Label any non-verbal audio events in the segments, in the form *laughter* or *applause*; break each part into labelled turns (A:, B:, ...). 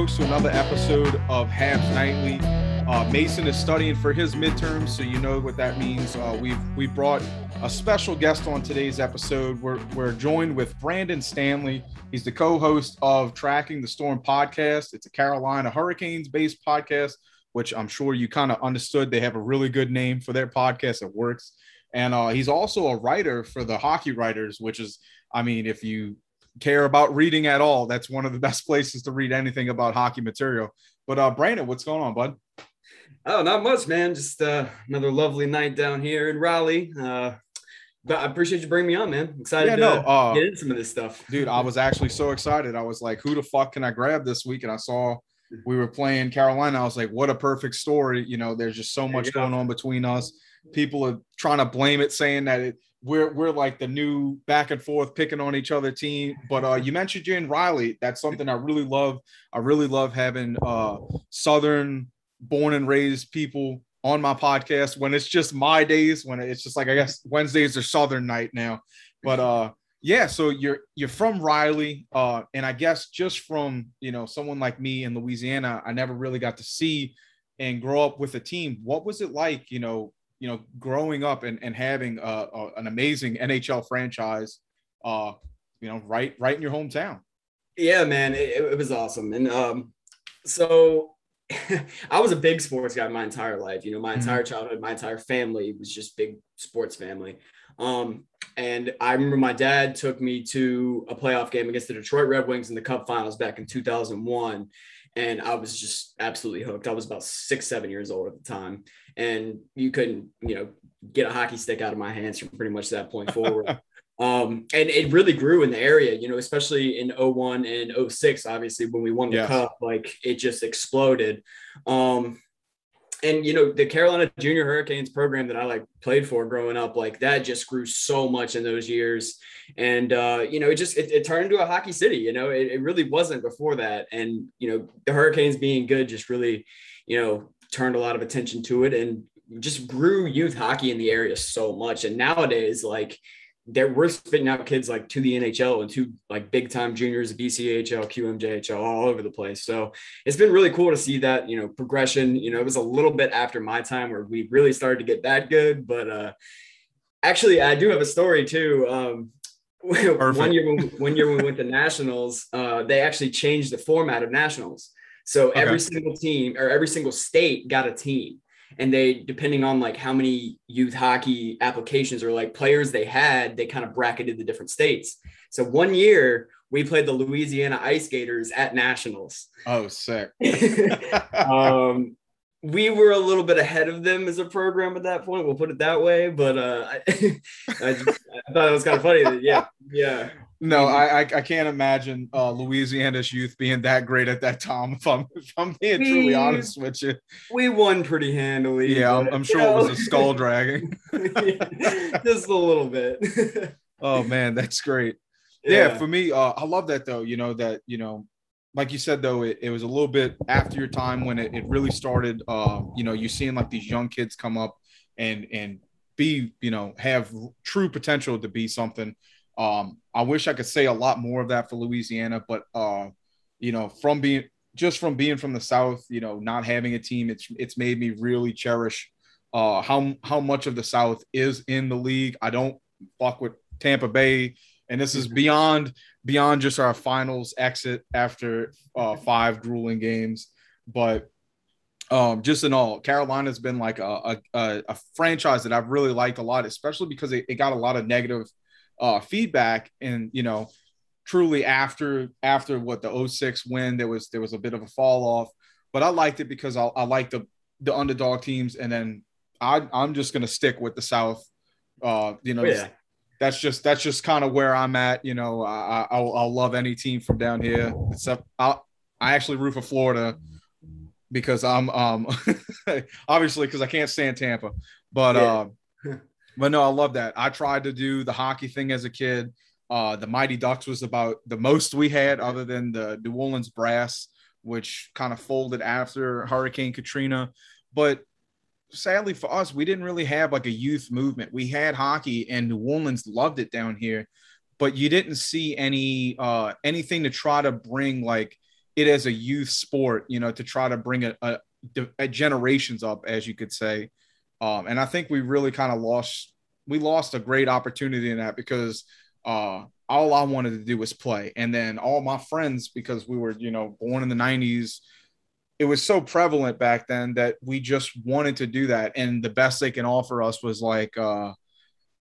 A: Folks, to another episode of Habs Nightly. Uh, Mason is studying for his midterms, so you know what that means. Uh, we've we brought a special guest on today's episode. We're we're joined with Brandon Stanley. He's the co-host of Tracking the Storm podcast. It's a Carolina Hurricanes based podcast, which I'm sure you kind of understood. They have a really good name for their podcast. It works, and uh, he's also a writer for the Hockey Writers, which is, I mean, if you care about reading at all, that's one of the *laughs* best places to read anything about hockey material. But uh, Brandon, what's going on, bud?
B: Oh, not much, man. Just uh, another lovely night down here in Raleigh. Uh, but I appreciate you bringing me on, man. Excited
A: Yeah,
B: to
A: uh,
B: get into some of this stuff.
A: Dude, I was actually so excited. I was like, who the fuck can I grab this week? And I saw we were playing Carolina. I was like, what a perfect story. You know, there's just so much going on between us. People are trying to blame it, saying that it, we're we're like the new back and forth picking on each other team. But uh, you mentioned and Riley. That's something I really love. I really love having uh, Southern born and raised people on my podcast when it's just my days when it's just like I guess Wednesdays are Southern night now. But uh yeah, so you're you're from Riley, uh, and I guess just from you know someone like me in Louisiana, I never really got to see and grow up with a team. What was it like, you know, you know, growing up and, and having uh, uh, an amazing NHL franchise, uh, you know, right right in your hometown?
B: Yeah, man, it, it was awesome. And um, so *laughs* I was a big sports guy my entire life. You know, my
A: Mhm.
B: entire childhood, my entire family was just big sports family. Um, and I remember my dad took me to a playoff game against the Detroit Red Wings in the Cup Finals back in 2001. And I was just absolutely hooked. I was about six, seven years old at the time. And you couldn't, you know, get a hockey stick out of my hands from pretty much that point *laughs* forward. Um, and it really grew in the area, you know, especially in 01 and 06, obviously, when we won the cup, like it just exploded. Um, and you know, the Carolina Junior Hurricanes program that I like played for growing up, like that just grew so much in those years. And uh, you know, it just it, it turned into a hockey city, you know, it, it really wasn't before that. And you know, the Hurricanes being good just really, you know, turned a lot of attention to it and just grew youth hockey in the area so much. And nowadays, like there we're spitting out kids like to the NHL and to like big time juniors, BCHL, QMJHL, all over the place. So it's been really cool to see that, you know, progression. You know, it was a little bit after my time where we really started to get that good. But uh actually I do have a story too. Um *laughs* one year when one year when we went to nationals, uh, they actually changed the format of nationals. So
A: Okay.
B: every single team or every single state got a team and they depending on like how many youth hockey applications or like players they had they kind of bracketed the different states. So one year we played the louisiana ice skaters at nationals.
A: Oh, sick. *laughs* *laughs*
B: um we were a little bit ahead of them as a program at that point we'll put it that way but uh i, *laughs* I, just, I thought it was kind of funny that yeah yeah
A: No, I, I I can't imagine uh, Louisiana's youth being that great at that time. *laughs* If I'm if I'm being truly honest with you,
B: we won pretty handily
A: yeah, I'm, I'm
B: you
A: sure it was a skull dragging. *laughs*
B: just a little bit *laughs*
A: Oh man, that's great. Yeah, for me, uh, I love that though. You know that you know, like you said though, it, it was a little bit after your time when it, it really started. Uh, you know, you're seeing like these young kids come up and and be you know have true potential to be something. Um, I wish I could say a lot more of that for Louisiana, but uh, you know, from being just from being from the South, you know, not having a team, it's it's made me really cherish uh, how how much of the South is in the league. I don't fuck with Tampa Bay, and this is beyond beyond just our finals exit after uh, five grueling games, but um, just in all, Carolina's been like a, a, a, a franchise that I've really liked a lot, especially because it, it got a lot of negative uh, feedback. And, you know, truly after after what the 06 win, there was there was a bit of a fall off. But I liked it because I, I like the the underdog teams, and then I I'm just gonna stick with the South. Uh, you know, yeah. that's just that's just kind of where I'm at. You know, I, I'll, I'll love any team from down here. Except I I actually root for Florida because I'm um *laughs* obviously because I can't stand Tampa, but yeah. uh, *laughs* but no, I love that. I tried to do the hockey thing as a kid. Uh, the Mighty Ducks was about the most we had, other than the New Orleans Brass, which kind of folded after Hurricane Katrina. But sadly for us, we didn't really have like a youth movement. We had hockey, and New Orleans loved it down here, but you didn't see any uh, anything to try to bring like it as a youth sport. You know, to try to bring a, a, a generations up, as you could say. Um, and I think we really kind of lost we lost a great opportunity in that because uh, all I wanted to do was play. And then all my friends, because we were, you know, born in the 90s, it was so prevalent back then that we just wanted to do that. And the best they can offer us was like, uh,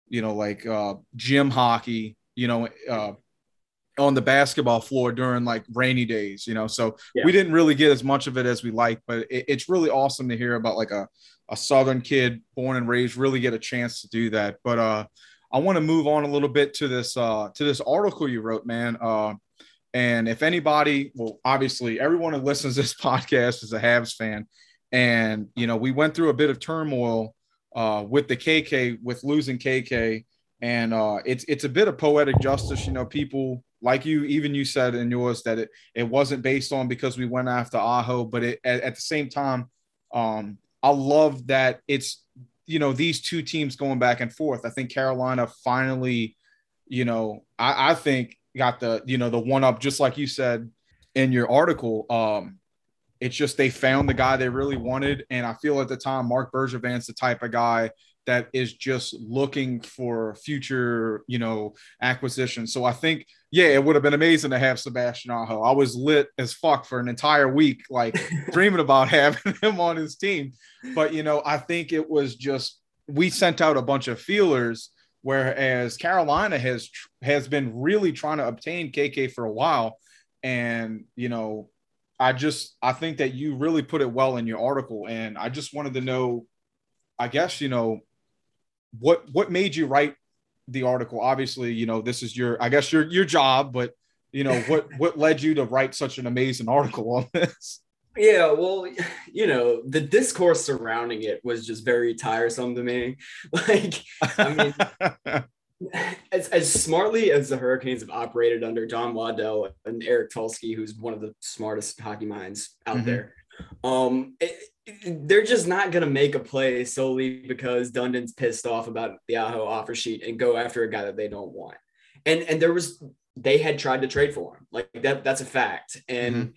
A: you know, like uh, gym hockey, you know, uh, on the basketball floor during like rainy days, you know. So yeah. we didn't really get as much of it as we like, but it, it's really awesome to hear about like a, a Southern kid born and raised really get a chance to do that. But uh, I want to move on a little bit to this uh, to this article you wrote, man. Uh, and if anybody, well, obviously everyone who listens to this *laughs* podcast is a Habs fan, and you know we went through a bit of turmoil uh, with the KK with losing KK, and uh, it's it's a bit of poetic justice. You know, people like you, even you said in yours that it it wasn't based on because we went after Aho, but it at, at the same time, um, I love that it's you know these two teams going back and forth. I think Carolina finally, you know, I, I think got the you know the one up just like you said in your article. Um, it's just they found the guy they really wanted, and I feel at the time Marc Bergevin's the type of guy that is just looking for future, you know, acquisition. So I think, yeah, it would have been amazing to have Sebastian Aho. I was lit as fuck for an entire week, like *laughs* dreaming about having him on his team. But you know, I think it was just we sent out a bunch of feelers, whereas Carolina has has been really trying to obtain KK for a while, and you know. I just I think that you really put it well in your article, and I just wanted to know I guess you know what what made you write the article? Obviously, you know this is your I guess your your job, but you know what *laughs* what led you to write such an amazing article on this?
B: Yeah, well, you know, the discourse surrounding it was just very tiresome to me. *laughs* Like, I mean, *laughs* as, as smartly as the Hurricanes have operated under Don Waddell and Eric Tulsky, who's one of the smartest hockey minds out mm-hmm. there, um, it, they're just not going to make a play solely because Dundon's pissed off about the Aho offer sheet and go after a guy that they don't want. And and there was they had tried to trade for him. Like that that's a fact. And mm-hmm.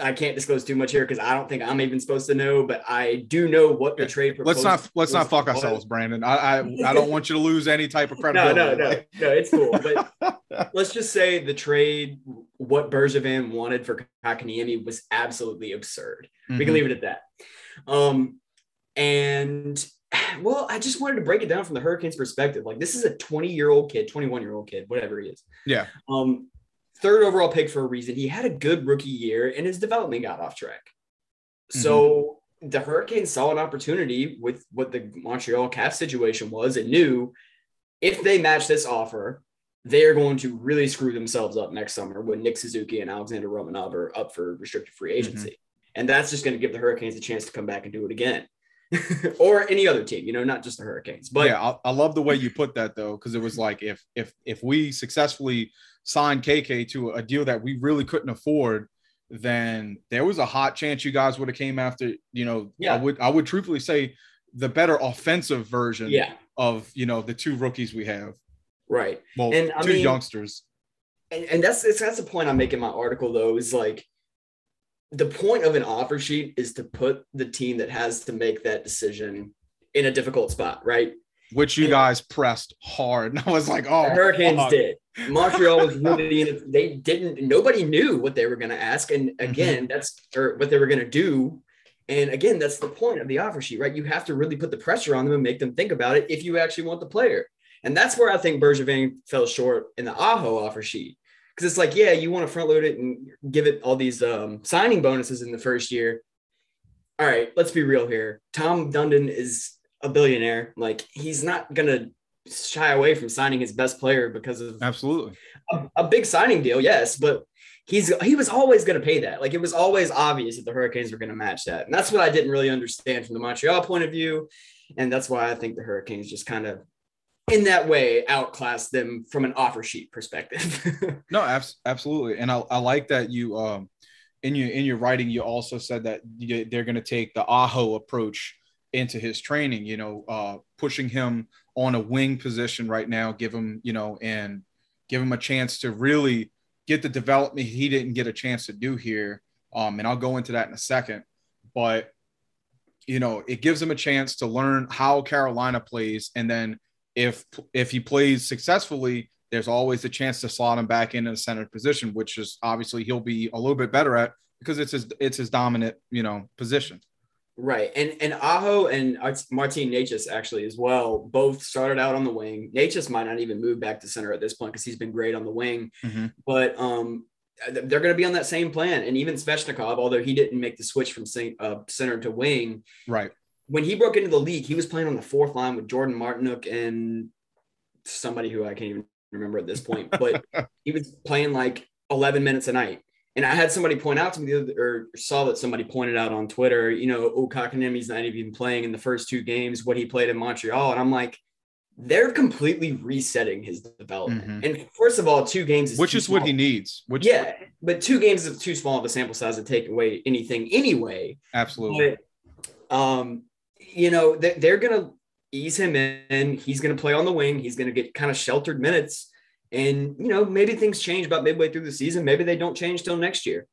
B: I, can't disclose too much here because I don't think I'm even supposed to know, but I do know what the trade
A: Let's not let's not fuck ourselves, Brandon. I, I *laughs* I don't want you to lose any type of credibility.
B: no, no, no, no, it's cool. But *laughs* let's just say the trade, what Bergevin wanted for Kotkaniemi was absolutely absurd. Mm-hmm. We can mm-hmm. leave it at that. Um, and *sighs* well, I just wanted to break it down from the Hurricanes perspective. Like this is a 20 year old kid, 21 year old kid, whatever he is.
A: Yeah.
B: Um, third overall pick for a reason. He had a good rookie year and his development got off track. Mm-hmm. So the Hurricanes saw an opportunity with what the Montreal cap situation was and knew if they match this offer, they are going to really screw themselves up next summer when Nick Suzuki and Alexander Romanov are up for restricted free mm-hmm. agency. Mm-hmm. And that's just going to give the Hurricanes a chance to come back and do it again. *laughs* or any other team, you know, not just the Hurricanes. But
A: yeah, I, I love the way you put that though, because it was like if if if we successfully signed KK to a deal that we really couldn't afford, then there was a hot chance you guys would have came after. You know, yeah. I would I would truthfully say the better offensive version
B: yeah.
A: of you know the two rookies we have.
B: Right.
A: Well, and two I mean, youngsters.
B: And, and that's that's the point I'm making my article though is like the point of an offer sheet is to put the team that has to make that decision in a difficult spot, right?
A: Which you and guys pressed hard. And *laughs* I was like, oh,
B: the Hurricanes fuck. did. Montreal was *laughs* really in it. They didn't, nobody knew what they were going to ask. And mm-hmm. again, mm-hmm. that's or what they were going to do. And again, that's the point of the offer sheet, right? You have to really put the pressure on them and make them think about it if you actually want the player. And that's where I think Bergevin fell short in the Aho offer sheet because it's like, yeah, you want to front load it and give it all these um, signing bonuses in the first year. All right, let's be real here. Tom Dundon is a billionaire. Like he's not gonna shy away from signing his best player because of
A: absolutely
B: a, a big signing deal. Yes, but he's he was always going to pay that. Like it was always obvious that the Hurricanes were going to match that, and that's what I didn't really understand from the Montreal point of view, and that's why I think the Hurricanes just kind of in that way outclass them from an offer sheet perspective. *laughs*
A: no, abs- absolutely, and I, I like that you um in your in your writing you also said that you, they're going to take the Aho approach into his training. You know, uh, pushing him on a wing position right now, give him you know and give him a chance to really get the development he didn't get a chance to do here. Um, and I'll go into that in a second, but you know, it gives him a chance to learn how Carolina plays, and then if if he plays successfully, there's always a chance to slot him back into the center position, which is obviously he'll be a little bit better at because it's his it's his dominant you know position.
B: Right, and and Aho and Martin Necas actually as well both started out on the wing. Necas might not even move back to center at this point because he's been great on the wing, mm-hmm. but um, they're going to be on that same plan. And even Svechnikov, although he didn't make the switch from uh, center to wing,
A: right
B: when he broke into the league, he was playing on the fourth line with Jordan Martinook and somebody who I can't even remember at this point, but *laughs* he was playing like 11 minutes a night. And I had somebody point out to me the other, or saw that somebody pointed out on Twitter, you know, oh, Kotkaniemi's not even playing in the first two games, what he played in Montreal. And I'm like, they're completely resetting his development. Mm-hmm. And first of all, two games
A: is which is small. what he needs. Which
B: yeah, but two games is too small of a sample size to take away anything anyway.
A: Absolutely.
B: But, um, you know, they're going to ease him in. He's going to play on the wing. He's going to get kind of sheltered minutes. And, you know, maybe things change about midway through the season. Maybe they don't change till next year.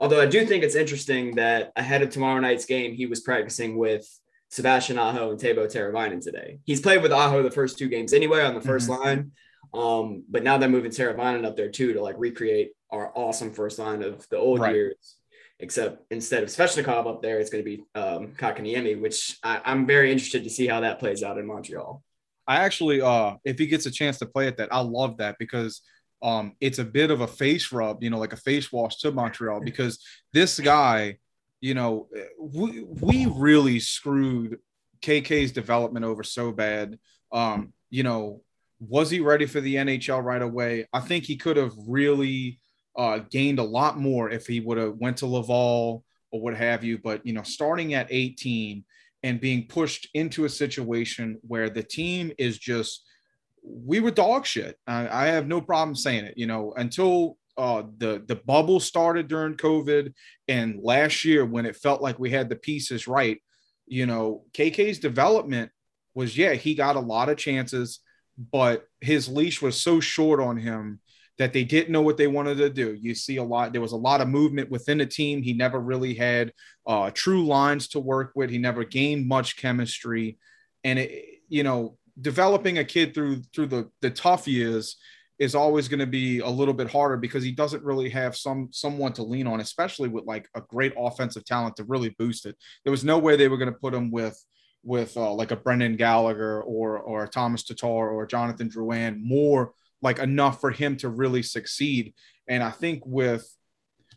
B: Although I do think it's interesting that ahead of tomorrow night's game, he was practicing with Sebastian Aho and Teuvo Teravainen today. He's played with Aho the first two games anyway on the 1st mm-hmm. line. Um, but now they're moving Teravainen up there too to like recreate our awesome first line of the old right. years except instead of Svechnikov up there, it's going to be um, Kotkaniemi, which I, am very interested to see how that plays out in Montreal.
A: I actually, uh, if he gets a chance to play at that, I love that because um, it's a bit of a face rub, you know, like a face wash to Montreal *laughs* because this guy, you know, we, we really screwed KK's development over so bad. Um, you know, was he ready for the NHL right away? I think he could have really uh, gained a lot more if he would have went to Laval or what have you. But you know, starting at 18 and being pushed into a situation where the team is just we were dog shit. I, I have no problem saying it. You know, until uh, the the bubble started during COVID and last year when it felt like we had the pieces right. You know, KK's development was yeah he got a lot of chances, but his leash was so short on him that they didn't know what they wanted to do. You see a lot, there was a lot of movement within the team. He never really had uh, true lines to work with. He never gained much chemistry. And it, you know, developing a kid through through the the tough years is always going to be a little bit harder because he doesn't really have some someone to lean on, especially with like a great offensive talent to really boost it. There was no way they were going to put him with with uh, like a Brendan Gallagher or or Thomas Tatar or Jonathan Drouin more like enough for him to really succeed. And I think with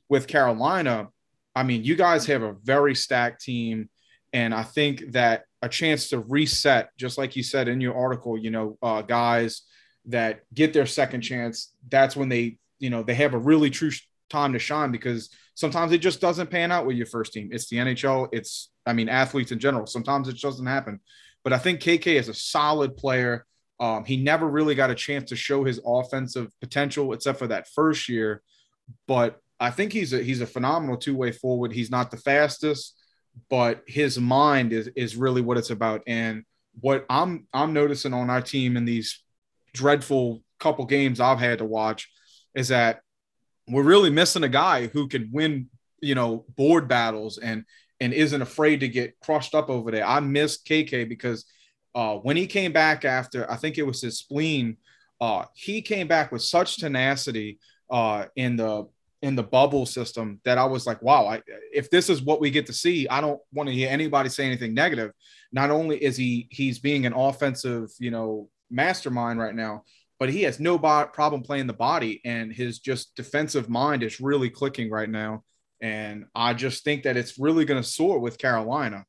A: with Carolina, I mean, you guys have a very stacked team, and I think that a chance to reset, just like you said in your article, you know, uh, guys that get their second chance, that's when they, you know, they have a really true time to shine because sometimes it just doesn't pan out with your first team. It's the NHL. It's, I mean, athletes in general. Sometimes it doesn't happen. But I think KK is a solid player. Um, he never really got a chance to show his offensive potential except for that first year. But I think he's a he's a phenomenal two way forward. He's not the fastest, but his mind is is really what it's about. And what I'm I'm noticing on our team in these dreadful couple games I've had to watch is that we're really missing a guy who can win, you know, board battles and and isn't afraid to get crushed up over there. I miss KK because uh, when he came back after, I think it was his spleen, uh, he came back with such tenacity uh, in the in the bubble system that I was like, wow, I, if this is what we get to see, I don't want to hear anybody say anything negative. Not only is he he's being an offensive, you know, mastermind right now, but he has no bo- problem playing the body, and his just defensive mind is really clicking right now. And I just think that it's really going to soar with Carolina.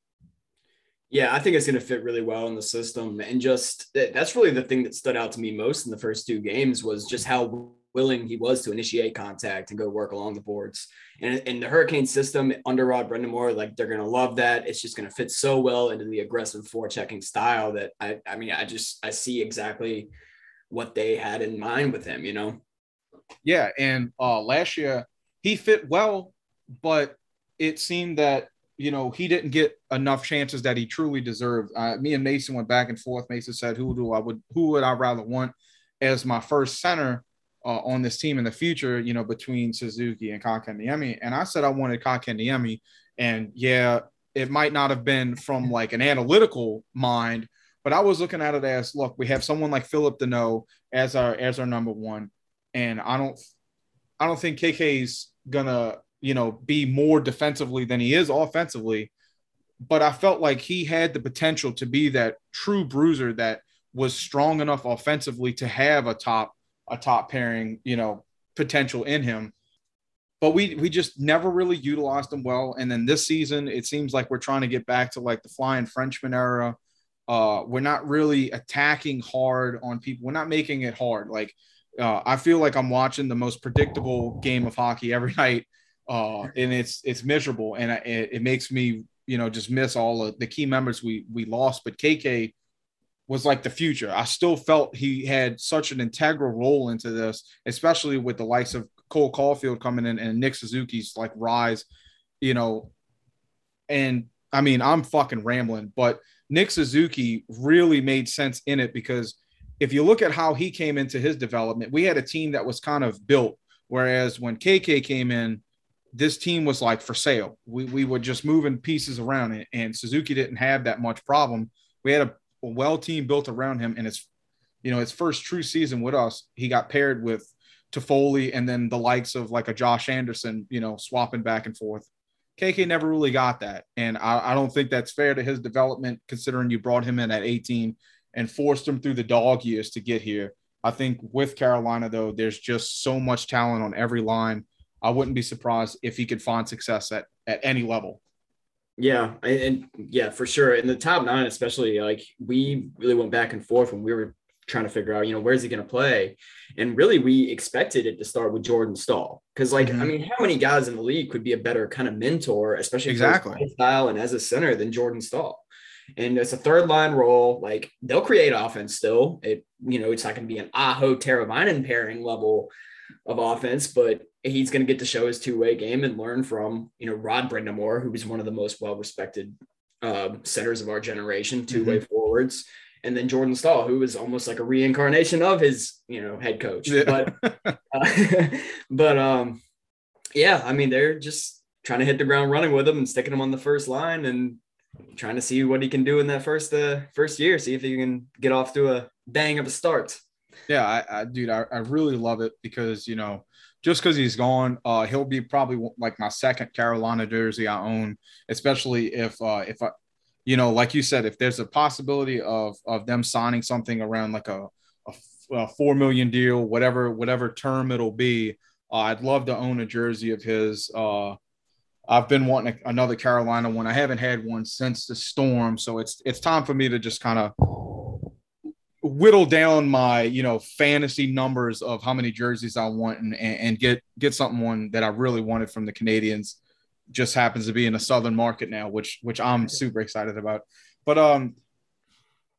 B: Yeah, I think it's going to fit really well in the system. And just that's really the thing that stood out to me most in the first two games was just how willing he was to initiate contact and go work along the boards. And in the Hurricane system under Rod Brind'Amour, like they're going to love that. It's just going to fit so well into the aggressive forechecking style that I, I mean, I just, I see exactly what they had in mind with him, you know?
A: Yeah. And uh, last year he fit well, but it seemed that you know, he didn't get enough chances that he truly deserved. Uh, me and Mason went back and forth. Mason said, "Who do I would who would I rather want as my first center uh, on this team in the future?" You know, between Suzuki and Kotkaniemi, and I said I wanted Kotkaniemi, and yeah, it might not have been from like an analytical mind, but I was looking at it as, look, we have someone like Phillip Danault as our as our number one, and I don't, I don't think KK's gonna you know, be more defensively than he is offensively. But I felt like he had the potential to be that true bruiser that was strong enough offensively to have a top a top pairing, you know, potential in him. But we we just never really utilized him well. And then this season, it seems like we're trying to get back to like the flying Frenchman era. Uh, we're not really attacking hard on people. We're not making it hard. Like uh, I feel like I'm watching the most predictable game of hockey every *laughs* night uh, and it's it's miserable, and it, it makes me you know just miss all of the key members we we lost. But KK was like the future. I still felt he had such an integral role into this, especially with the likes of Cole Caufield coming in and Nick Suzuki's like rise, you know. And I mean, I'm fucking rambling, but Nick Suzuki really made sense in it because if you look at how he came into his development, we had a team that was kind of built. Whereas when KK came in, this team was like for sale. We, we were just moving pieces around it, and Suzuki didn't have that much problem. We had a, a well team built around him, and it's you know his first true season with us. He got paired with Toffoli, and then the likes of like a Josh Anderson, you know, swapping back and forth. KK never really got that, and I, I don't think that's fair to his development, considering you brought him in at 18 and forced him through the dog years to get here. I think with Carolina though, there's just so much talent on every line I wouldn't be surprised if he could find success at at any level.
B: Yeah, and yeah, for sure. In the top nine, especially, like we really went back and forth when we were trying to figure out, you know, where's he going to play? And really, we expected it to start with Jordan Staal because, like, mm-hmm. I mean, how many guys in the league could be a better kind of mentor, especially
A: exactly
B: style and as a center than Jordan Staal? And it's a third line role. Like they'll create offense still. It, you know, it's not going to be an Aho Teravainen pairing level of offense, but he's going to get to show his two-way game and learn from you know Rod Brind'Amour, who was one of the most well-respected uh, centers of our generation, two-way mm-hmm. forwards, and then Jordan Staal, who was almost like a reincarnation of his you know head coach. Yeah. But *laughs* uh, *laughs* but um, yeah, I mean they're just trying to hit the ground running with him and sticking him on the first line and trying to see what he can do in that first uh, first year, see if he can get off to a bang of a start.
A: Yeah, I, I dude, I, I really love it because you know just because he's gone, uh, he'll be probably like my second Carolina jersey I own, especially if uh, if I, you know, like you said, if there's a possibility of of them signing something around like a, a, a four million deal, whatever whatever term it'll be, uh, I'd love to own a jersey of his. Uh, I've been wanting another Carolina one. I haven't had one since the storm, so it's it's time for me to just kind of whittle down my you know fantasy numbers of how many jerseys I want and, and get get something one that I really wanted from the Canadiens Just happens to be in a southern market now, which which I'm super excited about. But um,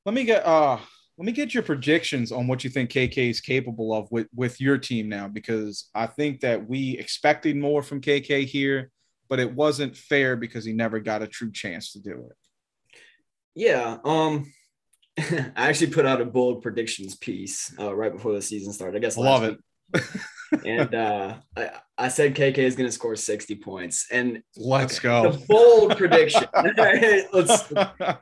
A: let me get uh let me get your predictions on what you think KK is capable of with with your team now, because I think that we expected more from KK here, but it wasn't fair because he never got a true chance to do it.
B: Yeah. Um *laughs* I actually put out a bold predictions piece uh, right before the season started. I guess
A: I love week. it.
B: and uh, I, I, said KK is going to score 60 points. And
A: let's go.
B: The bold prediction. *laughs* *laughs* let's,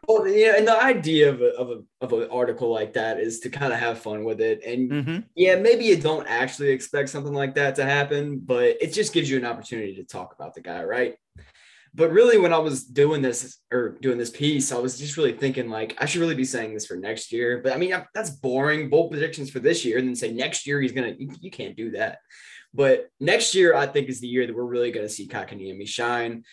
B: well, yeah, and the idea of, a, of, a, of an article like that is to kind of have fun with it. And mm-hmm. yeah, maybe you don't actually expect something like that to happen, but it just gives you an opportunity to talk about the guy, right? But really, when I was doing this or doing this piece, I was just really thinking like I should really be saying this for next year. But I mean, that's boring. Bold predictions for this year, and then say next year he's gonna. You, you can't do that. But next year, I think is the year that we're really going to see Kotkaniemi shine.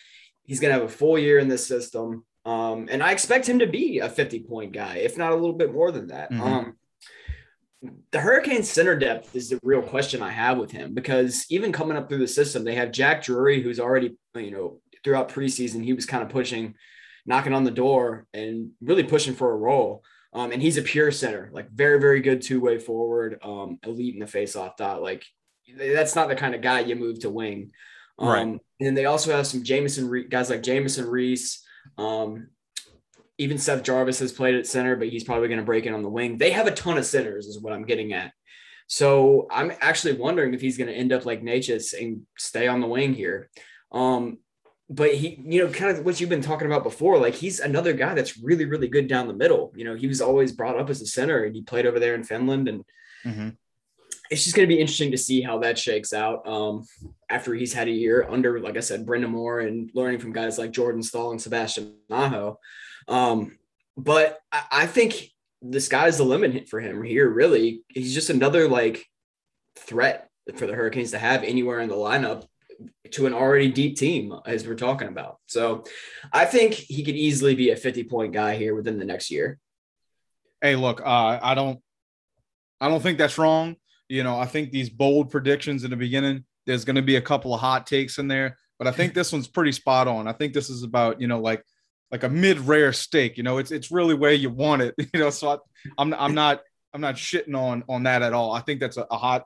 B: He's going to have a full year in this system. Um, and I expect him to be a 50 point guy, if not a little bit more than that. Mm-hmm. Um, the Hurricane center depth is the real question I have with him because even coming up through the system, they have Jack Drury, who's already, you know, throughout preseason, he was kind of pushing, knocking on the door and really pushing for a role. Um, and he's a pure center, like very, very good two way forward, um, elite in the face off dot. Like that's not the kind of guy you move to wing. Um, right. And they also have some Jamieson guys like Jamieson Rees. Um, even Seth Jarvis has played at center, but he's probably going to break in on the wing. They have a ton of centers, is what I'm getting at. So I'm actually wondering if he's going to end up like Necas and stay on the wing here. Um, but he, you know, kind of what you've been talking about before, like he's another guy that's really, really good down the middle. You know, he was always brought up as a center and he played over there in Finland and mm-hmm. it's just going to be interesting to see how that shakes out um, after he's had a year under, like I said, Brind'Amour and learning from guys like Jordan Staal and Sebastian Aho. Um, but I, I think the sky's the limit for him here. Really, he's just another like threat for the Hurricanes to have anywhere in the lineup to an already deep team as we're talking about. So I think he could easily be a 50 point guy here within the next year.
A: Hey, look, uh, I don't, I don't think that's wrong. You know, I think these bold predictions in the beginning, there's going to be a couple of hot takes in there, but I think this one's pretty spot on. I think this is about, you know, like like a mid rare steak. You know, it's it's really where you want it. *laughs* You know, so I, I'm, I'm not I'm not shitting on on that at all. I think that's a, a hot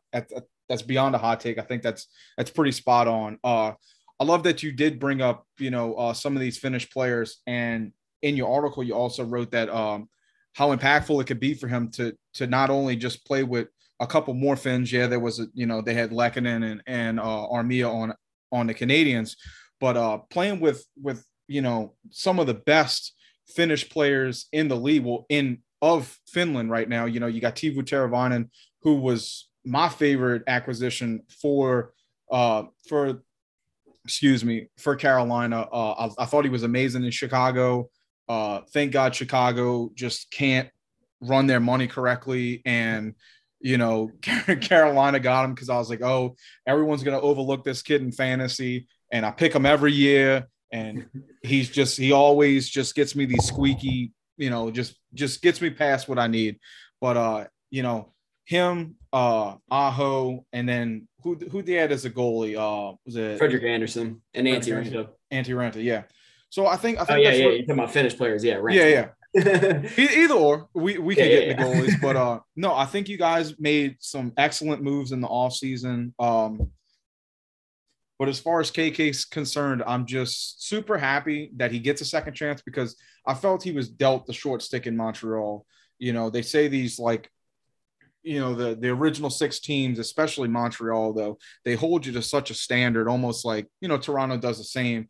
A: that's beyond a hot take. I think that's that's pretty spot on. Uh, I love that you did bring up you know uh, some of these Finnish players, and in your article you also wrote that um, how impactful it could be for him to to not only just play with a couple more Finns. Yeah, there was a you know they had Lehkonen and and uh, Armia on on the Canadiens, but uh, playing with with you know some of the best Finnish players in the league, well, in of Finland right now. You know, you got Teuvo Teravainen, who was my favorite acquisition for uh for excuse me for Carolina. Uh, I, I thought he was amazing in Chicago. Uh, thank God Chicago just can't run their money correctly and you know *laughs* Carolina got him because I was like, oh, everyone's gonna overlook this kid in fantasy, and I pick him every year, and *laughs* he's just he always just gets me these squeaky, you know, just just gets me past what I need. But uh, you know, him, uh, Aho, and then who who they had as a goalie? Uh, was it
B: Frederik Andersen and Antti Raanta?
A: Antti Raanta, yeah. So I think I think
B: oh, yeah, yeah. What, You're talking about Finnish players, yeah,
A: Raanta. yeah, yeah. *laughs* Either or, we we can yeah, get yeah, the goalies, but *laughs* uh, no, I think you guys made some excellent moves in the off season. Um, but as far as KK's concerned, I'm just super happy that he gets a second chance because I felt he was dealt the short stick in Montreal. You know, they say these like, you know, the the original six teams, especially Montreal, though, they hold you to such a standard, almost like you know Toronto does the same.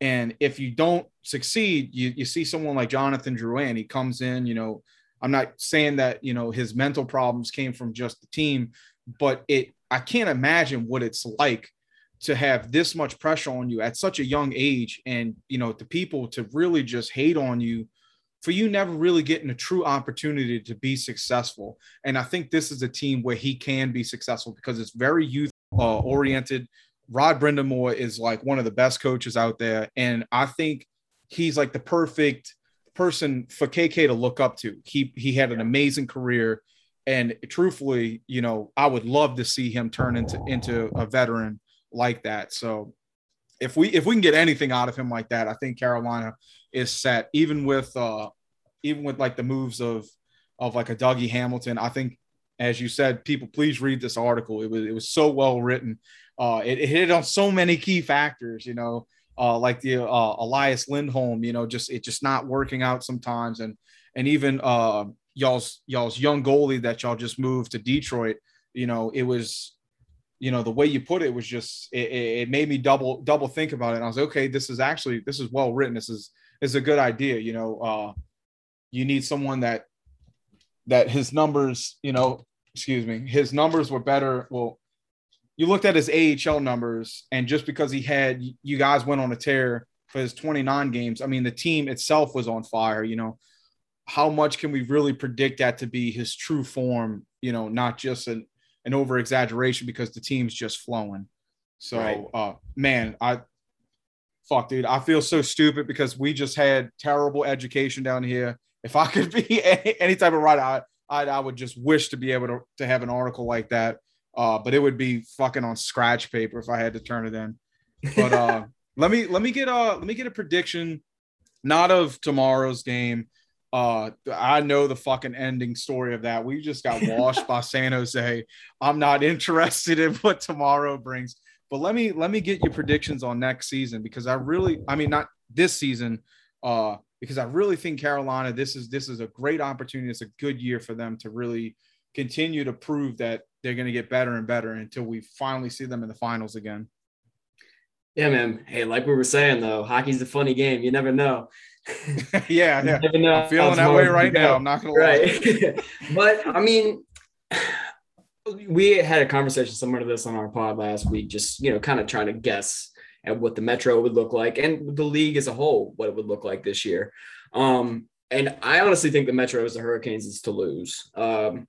A: And if you don't succeed, you you see someone like Jonathan Drouin, he comes in, you know. I'm not saying that you know his mental problems came from just the team, but it I can't imagine what it's like to have this much pressure on you at such a young age and you know the people to really just hate on you for you never really getting a true opportunity to be successful. And i think this is a team where he can be successful because it's very youth uh, oriented. Rod Brind'Amour is like one of the best coaches out there and i think he's like the perfect person for kk to look up to. He he had an amazing career and truthfully you know i would love to see him turn into into a veteran like that. So if we if we can get anything out of him like that, I think Carolina is set. Even with uh even with like the moves of of like a Dougie Hamilton, I think as you said, people please read this article. It was it was so well written. Uh, it, it hit on so many key factors, you know, uh, like the uh, Elias Lindholm, you know, just it just not working out sometimes, and and even uh, y'all's y'all's young goalie that y'all just moved to Detroit, you know, it was you know the way you put it was just it, it, made me double double think about it and i was okay this is actually this is well written this is is a good idea you know uh you need someone that that his numbers you know excuse me his numbers were better well you looked at his ahl numbers and just because he had you guys went on a tear for his 29 games. I mean, the team itself was on fire. You know, how much can we really predict that to be his true form? You know, not just an an over exaggeration because the team's just flowing. So, right. uh, man, I fuck, dude, I feel so stupid because we just had terrible education down here. If I *laughs* could be any, any type of writer, I, I, I would just wish to be able to, to have an article like that. Uh, but it would be fucking on scratch paper if I had to turn it in. But uh, *laughs* let me let me get a let me get a prediction, not of tomorrow's game. Uh, I know the fucking ending story of that. We just got *laughs* washed by San Jose. I'm not interested in what tomorrow brings. But let me let me get your predictions on next season because I really, I mean, not this season, uh, because I really think Carolina, this is this is a great opportunity. It's a good year for them to really continue to prove that they're going to get better and better until we finally see them in the finals again.
B: Yeah, man. Hey, like we were saying though, hockey's a funny game. You never know. *laughs*
A: yeah, yeah. I'm feeling that way right now. I'm not gonna right.
B: lie. *laughs* but I mean, we had a conversation similar to this on our pod last week, just you know, kind of trying to guess at what the Metro would look like and the league as a whole, what it would look like this year. Um, and I honestly think the Metro is the Hurricanes is to lose. Um,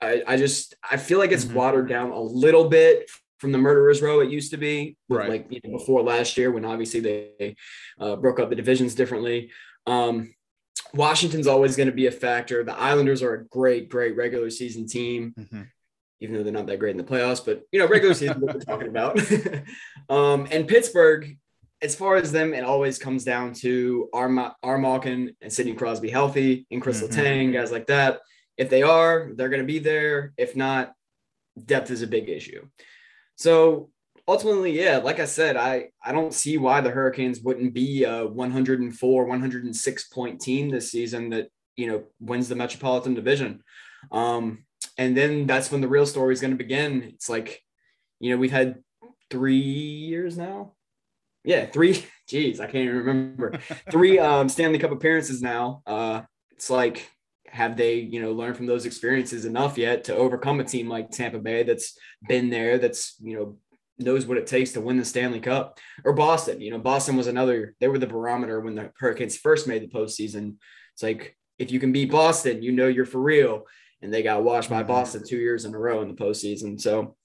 B: I, I, just I feel like it's mm-hmm. watered down a little bit from the murderers row it used to be right. like you know, before last year when obviously they uh, broke up the divisions differently um, washington's always going to be a factor the islanders are a great great regular season team mm-hmm even though they're not that great in the playoffs. But you know, regular season, what we're talking about. *laughs* um, and Pittsburgh, as far as them, it always comes down to are, are Malkin and Sidney Crosby healthy, and Chris mm-hmm. Letang, guys like that. If they are, they're going to be there. If not, depth is a big issue. So ultimately, yeah, like I said, I I don't see why the Hurricanes wouldn't be a 104, 106 point team this season that you know wins the Metropolitan Division. Um, and then that's when the real story is going to begin. It's like, you know, we've had three years now. Yeah, three. *laughs* Geez, I can't even remember. *laughs* three um, Stanley Cup appearances now. Uh, it's like, have they, you know, learned from those experiences enough yet to overcome a team like Tampa Bay that's been there, that's, you know, knows what it takes to win the Stanley Cup or Boston. You know, Boston was another, they were the barometer when the Hurricanes first made the postseason. It's like, if you can beat Boston, you know you're for real and they got washed by mm-hmm. Boston two years in a row in the postseason. So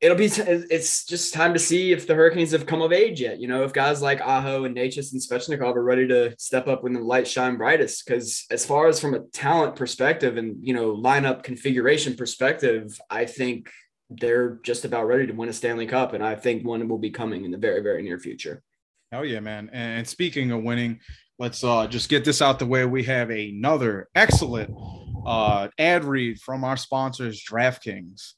B: it'll be it's just time to see if the Hurricanes have come of age yet. You know, if guys like Aho and Necas and Svechnikov are ready to step up when the lights shine brightest. Because as far as from a talent perspective and you know lineup configuration perspective, I think they're just about ready to win a Stanley Cup, and I think one will be coming in the very very near future.
A: Hell yeah, man! And speaking of winning, let's uh, just get this out the way. We have another excellent uh, ad read from our sponsors, DraftKings.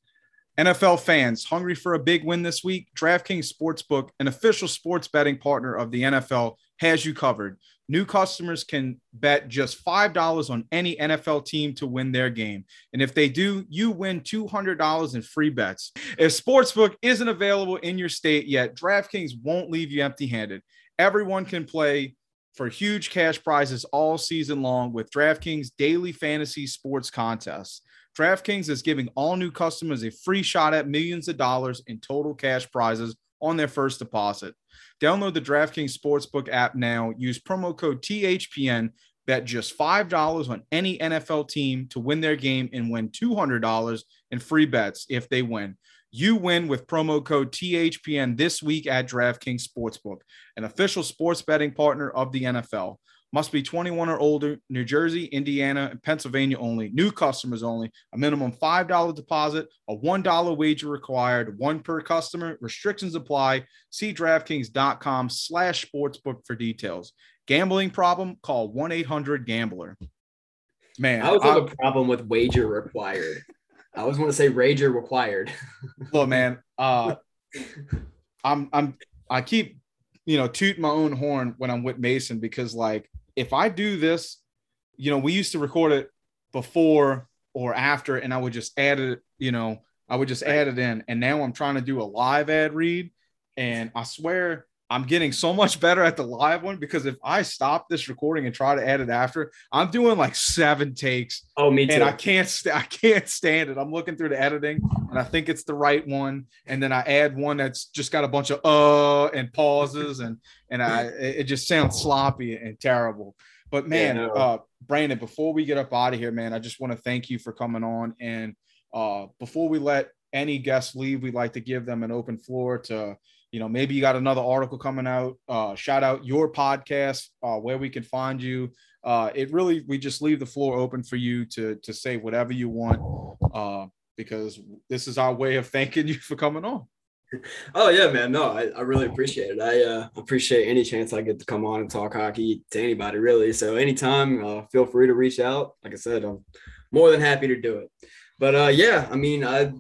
A: NFL fans hungry for a big win this week? DraftKings Sportsbook, an official sports betting partner of the NFL, has you covered. New customers can bet just $5 on any NFL team to win their game. And if they do, you win $200 in free bets. If Sportsbook isn't available in your state yet, DraftKings won't leave you empty handed. Everyone can play for huge cash prizes all season long with DraftKings daily fantasy sports contests. DraftKings is giving all new customers a free shot at millions of dollars in total cash prizes on their first deposit. Download the DraftKings Sportsbook app now. Use promo code THPN. Bet just $5 on any NFL team to win their game and win $200 in free bets if they win. You win with promo code THPN this week at DraftKings Sportsbook, an official sports betting partner of the NFL. Must be 21 or older, New Jersey, Indiana, and Pennsylvania only. New customers only. A minimum $5 deposit, a $1 wager required, one per customer. Restrictions apply. See DraftKings.com slash sportsbook for details. Gambling problem? Call 1-800-GAMBLER.
B: Man, I was have a problem with wager required. I always want to say rager required. *laughs*
A: Look, man, uh, I'm I'm I keep you know tooting my own horn when I'm with Mason because like if I do this, you know, we used to record it before or after, and I would just add it, you know, I would just add it in, and now I'm trying to do a live ad read, and I swear I'm getting so much better at the live one because if I stop this recording and try to add it after, I'm doing like seven takes.
B: Oh, me too.
A: And I can't st- I can't stand it. I'm looking through the editing and I think it's the right one. And then I add one that's just got a bunch of uh and pauses and and I it just sounds sloppy and terrible. But man, yeah, no. uh Brandon, before we get up out of here, man, I just want to thank you for coming on. And uh before we let any guests leave, we'd like to give them an open floor to you know maybe you got another article coming out. Uh, shout out your podcast uh, where we can find you. Uh, it really we just leave the floor open for you to to say whatever you want uh, because this is our way of thanking you for coming on.
B: Oh yeah man. No i, I really appreciate it. I uh, appreciate any chance i get to come on and talk hockey to anybody really. So anytime uh, feel free to reach out. Like i said i'm more than happy to do it. But uh, yeah i mean i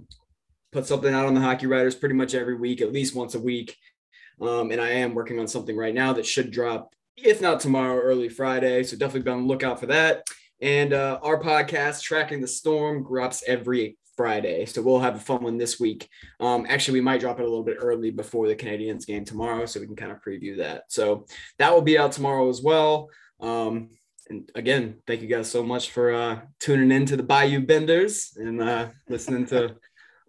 B: put something out on the Hockey Writers pretty much every week, at least once a week. Um, and I am working on something right now that should drop, if not tomorrow, early Friday. So definitely be on the lookout for that. And uh, our podcast, Tracking the Storm, drops every Friday. So we'll have a fun one this week. Um, actually, we might drop it a little bit early before the Canadiens game tomorrow, so we can kind of preview that. So that will be out tomorrow as well. Um, and again, thank you guys so much for uh, tuning in to the Bayou Benders and uh, listening to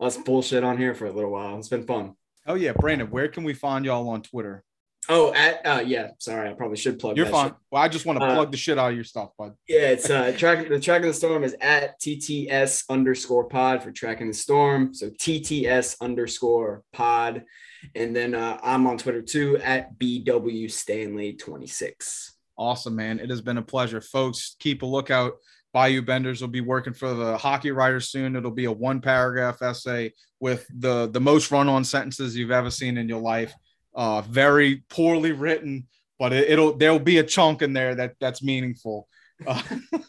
B: us bullshit on here for a little while. It's been fun.
A: Oh yeah, Brandon, where can we find y'all on Twitter?
B: Oh, at uh, yeah. Sorry, I probably should plug.
A: You're fine. Shit. Well, I just want to uh, plug the shit out of your stuff, bud.
B: Yeah, it's uh *laughs* tracking the track of the storm is at TTS underscore pod for tracking the storm. So TTS underscore pod, and then uh, I'm on Twitter too at BW Stanley 26.
A: Awesome, man. It has been a pleasure, folks. Keep a lookout Bayou Benders will be working for the hockey writers soon. It'll be a one paragraph essay with the the most run on sentences you've ever seen in your life. Uh, very poorly written, but it, will there'll be a chunk in there that that's meaningful. Uh,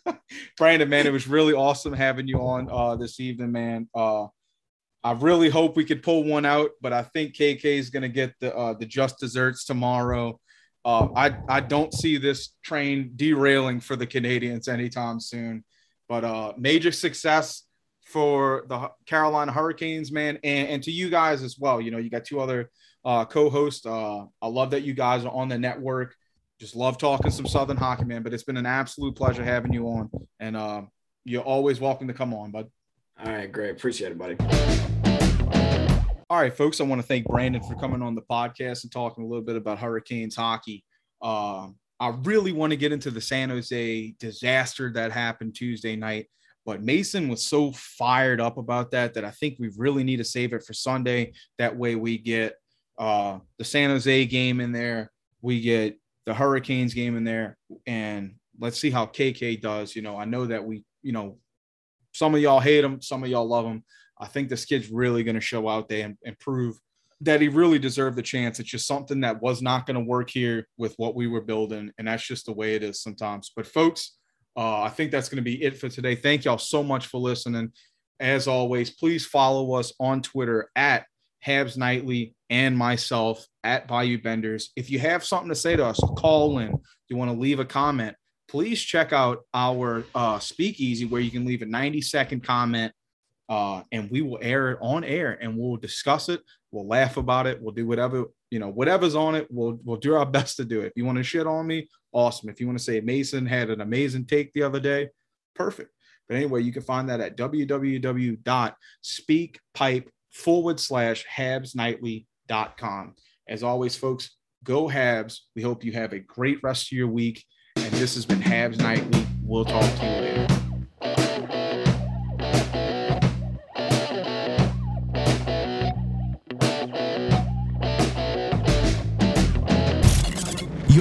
A: *laughs* Brandon, man, it was really awesome having you on uh, this evening, man. Uh, I really hope we could pull one out, but I think KK is going to get the uh, the just desserts tomorrow. Uh, I I don't see this train derailing for the Canadiens anytime soon. But uh, major success for the Carolina Hurricanes, man, and, and to you guys as well. You know, you got two other uh, co-hosts. Uh, I love that you guys are on the network. Just love talking some Southern hockey, man. But it's been an absolute pleasure having you on, and uh, you're always welcome to come on, bud.
B: All right, great. Appreciate it, buddy.
A: All right, folks, I want to thank Brandon for coming on the podcast and talking a little bit about Hurricanes hockey. Uh, I really want to get into the San Jose disaster that happened Tuesday night, but Mason was so fired up about that that I think we really need to save it for Sunday. That way, we get uh, the San Jose game in there, we get the Hurricanes game in there, and let's see how KK does. You know, I know that we, you know, some of y'all hate him, some of y'all love him. I think this kid's really going to show out there and, and prove that he really deserved the chance. It's just something that was not going to work here with what we were building. And that's just the way it is sometimes. But, folks, uh, I think that's going to be it for today. Thank y'all so much for listening. As always, please follow us on Twitter at Habs Nightly and myself at Bayou Benders. If you have something to say to us, call in. You want to leave a comment, please check out our uh, speakeasy where you can leave a 90 second comment uh, and we will air it on air and we'll discuss it. We'll laugh about it. We'll do whatever, you know, whatever's on it. We'll, we'll do our *laughs* best to do it. If you want to shit on me, awesome. If you want to say Mason had an amazing take the other day, perfect. But anyway, you can find that at www.speakpipe forward slash habsnightly.com. As always, folks, go Habs. We hope you have a great rest of your week. And this has been Habs Nightly. We'll talk to you later.